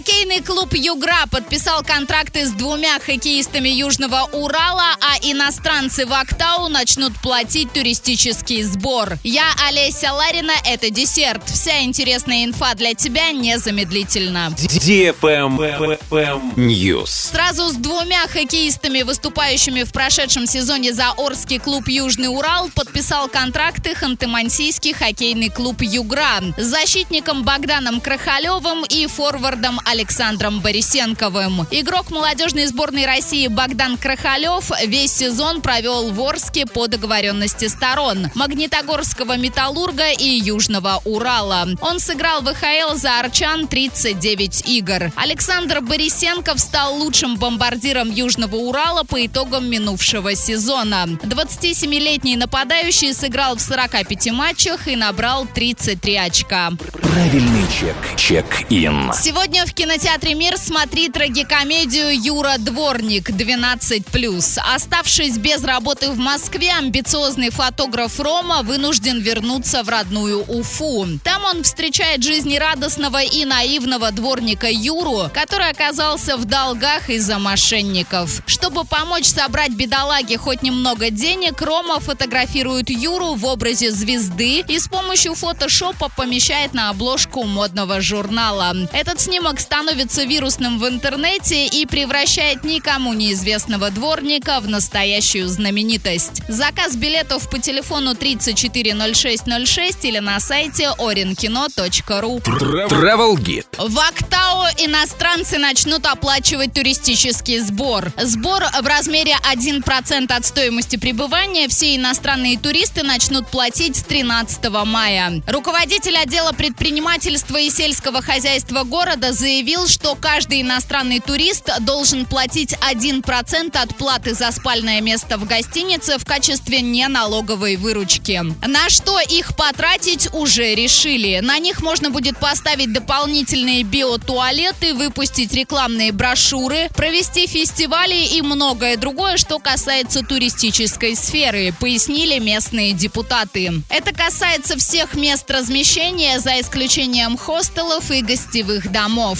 Хоккейный клуб «Югра» подписал контракты с двумя хоккеистами Южного Урала, а иностранцы в Актау начнут платить туристический сбор. Я Олеся Ларина, это десерт. Вся интересная инфа для тебя незамедлительно. News. Сразу с двумя хоккеистами, выступающими в прошедшем сезоне за Орский клуб «Южный Урал», подписал контракты Ханты-Мансийский хоккейный клуб «Югра» с защитником Богданом Крахалевым и форвардом Александром Борисенковым. Игрок молодежной сборной России Богдан Крахалев весь сезон провел в Орске по договоренности сторон Магнитогорского «Металлурга» и Южного Урала. Он сыграл в ВХЛ за Арчан 39 игр. Александр Борисенков стал лучшим бомбардиром Южного Урала по итогам минувшего сезона. 27-летний нападающий сыграл в 45 матчах и набрал 33 очка. Правильный чек. Чек-ин. Сегодня в кинотеатре «Мир» смотри трагикомедию «Юра Дворник» 12+. Оставшись без работы в Москве, амбициозный фотограф Рома вынужден вернуться в родную Уфу. Там он встречает жизнерадостного и наивного дворника Юру, который оказался в долгах из-за мошенников. Чтобы помочь собрать бедолаге хоть немного денег, Рома фотографирует Юру в образе звезды и с помощью фотошопа помещает на обложку модного журнала. Этот снимок становится вирусным в интернете и превращает никому неизвестного дворника в настоящую знаменитость. Заказ билетов по телефону 340606 или на сайте orinkino.ru. Travel Guide. В Актау иностранцы начнут оплачивать туристический сбор. Сбор в размере 1% от стоимости пребывания все иностранные туристы начнут платить с 13 мая. Руководитель отдела предпринимательства и сельского хозяйства города заявил, что каждый иностранный турист должен платить 1% от платы за спальное место в гостинице в качестве неналоговой выручки. На что их потратить уже решили. На них можно будет поставить дополнительные биотуалеты, выпустить рекламные брошюры, провести фестивали и многое другое, что касается туристической сферы, пояснили местные депутаты. Это касается всех мест размещения, за исключением хостелов и гостевых домов.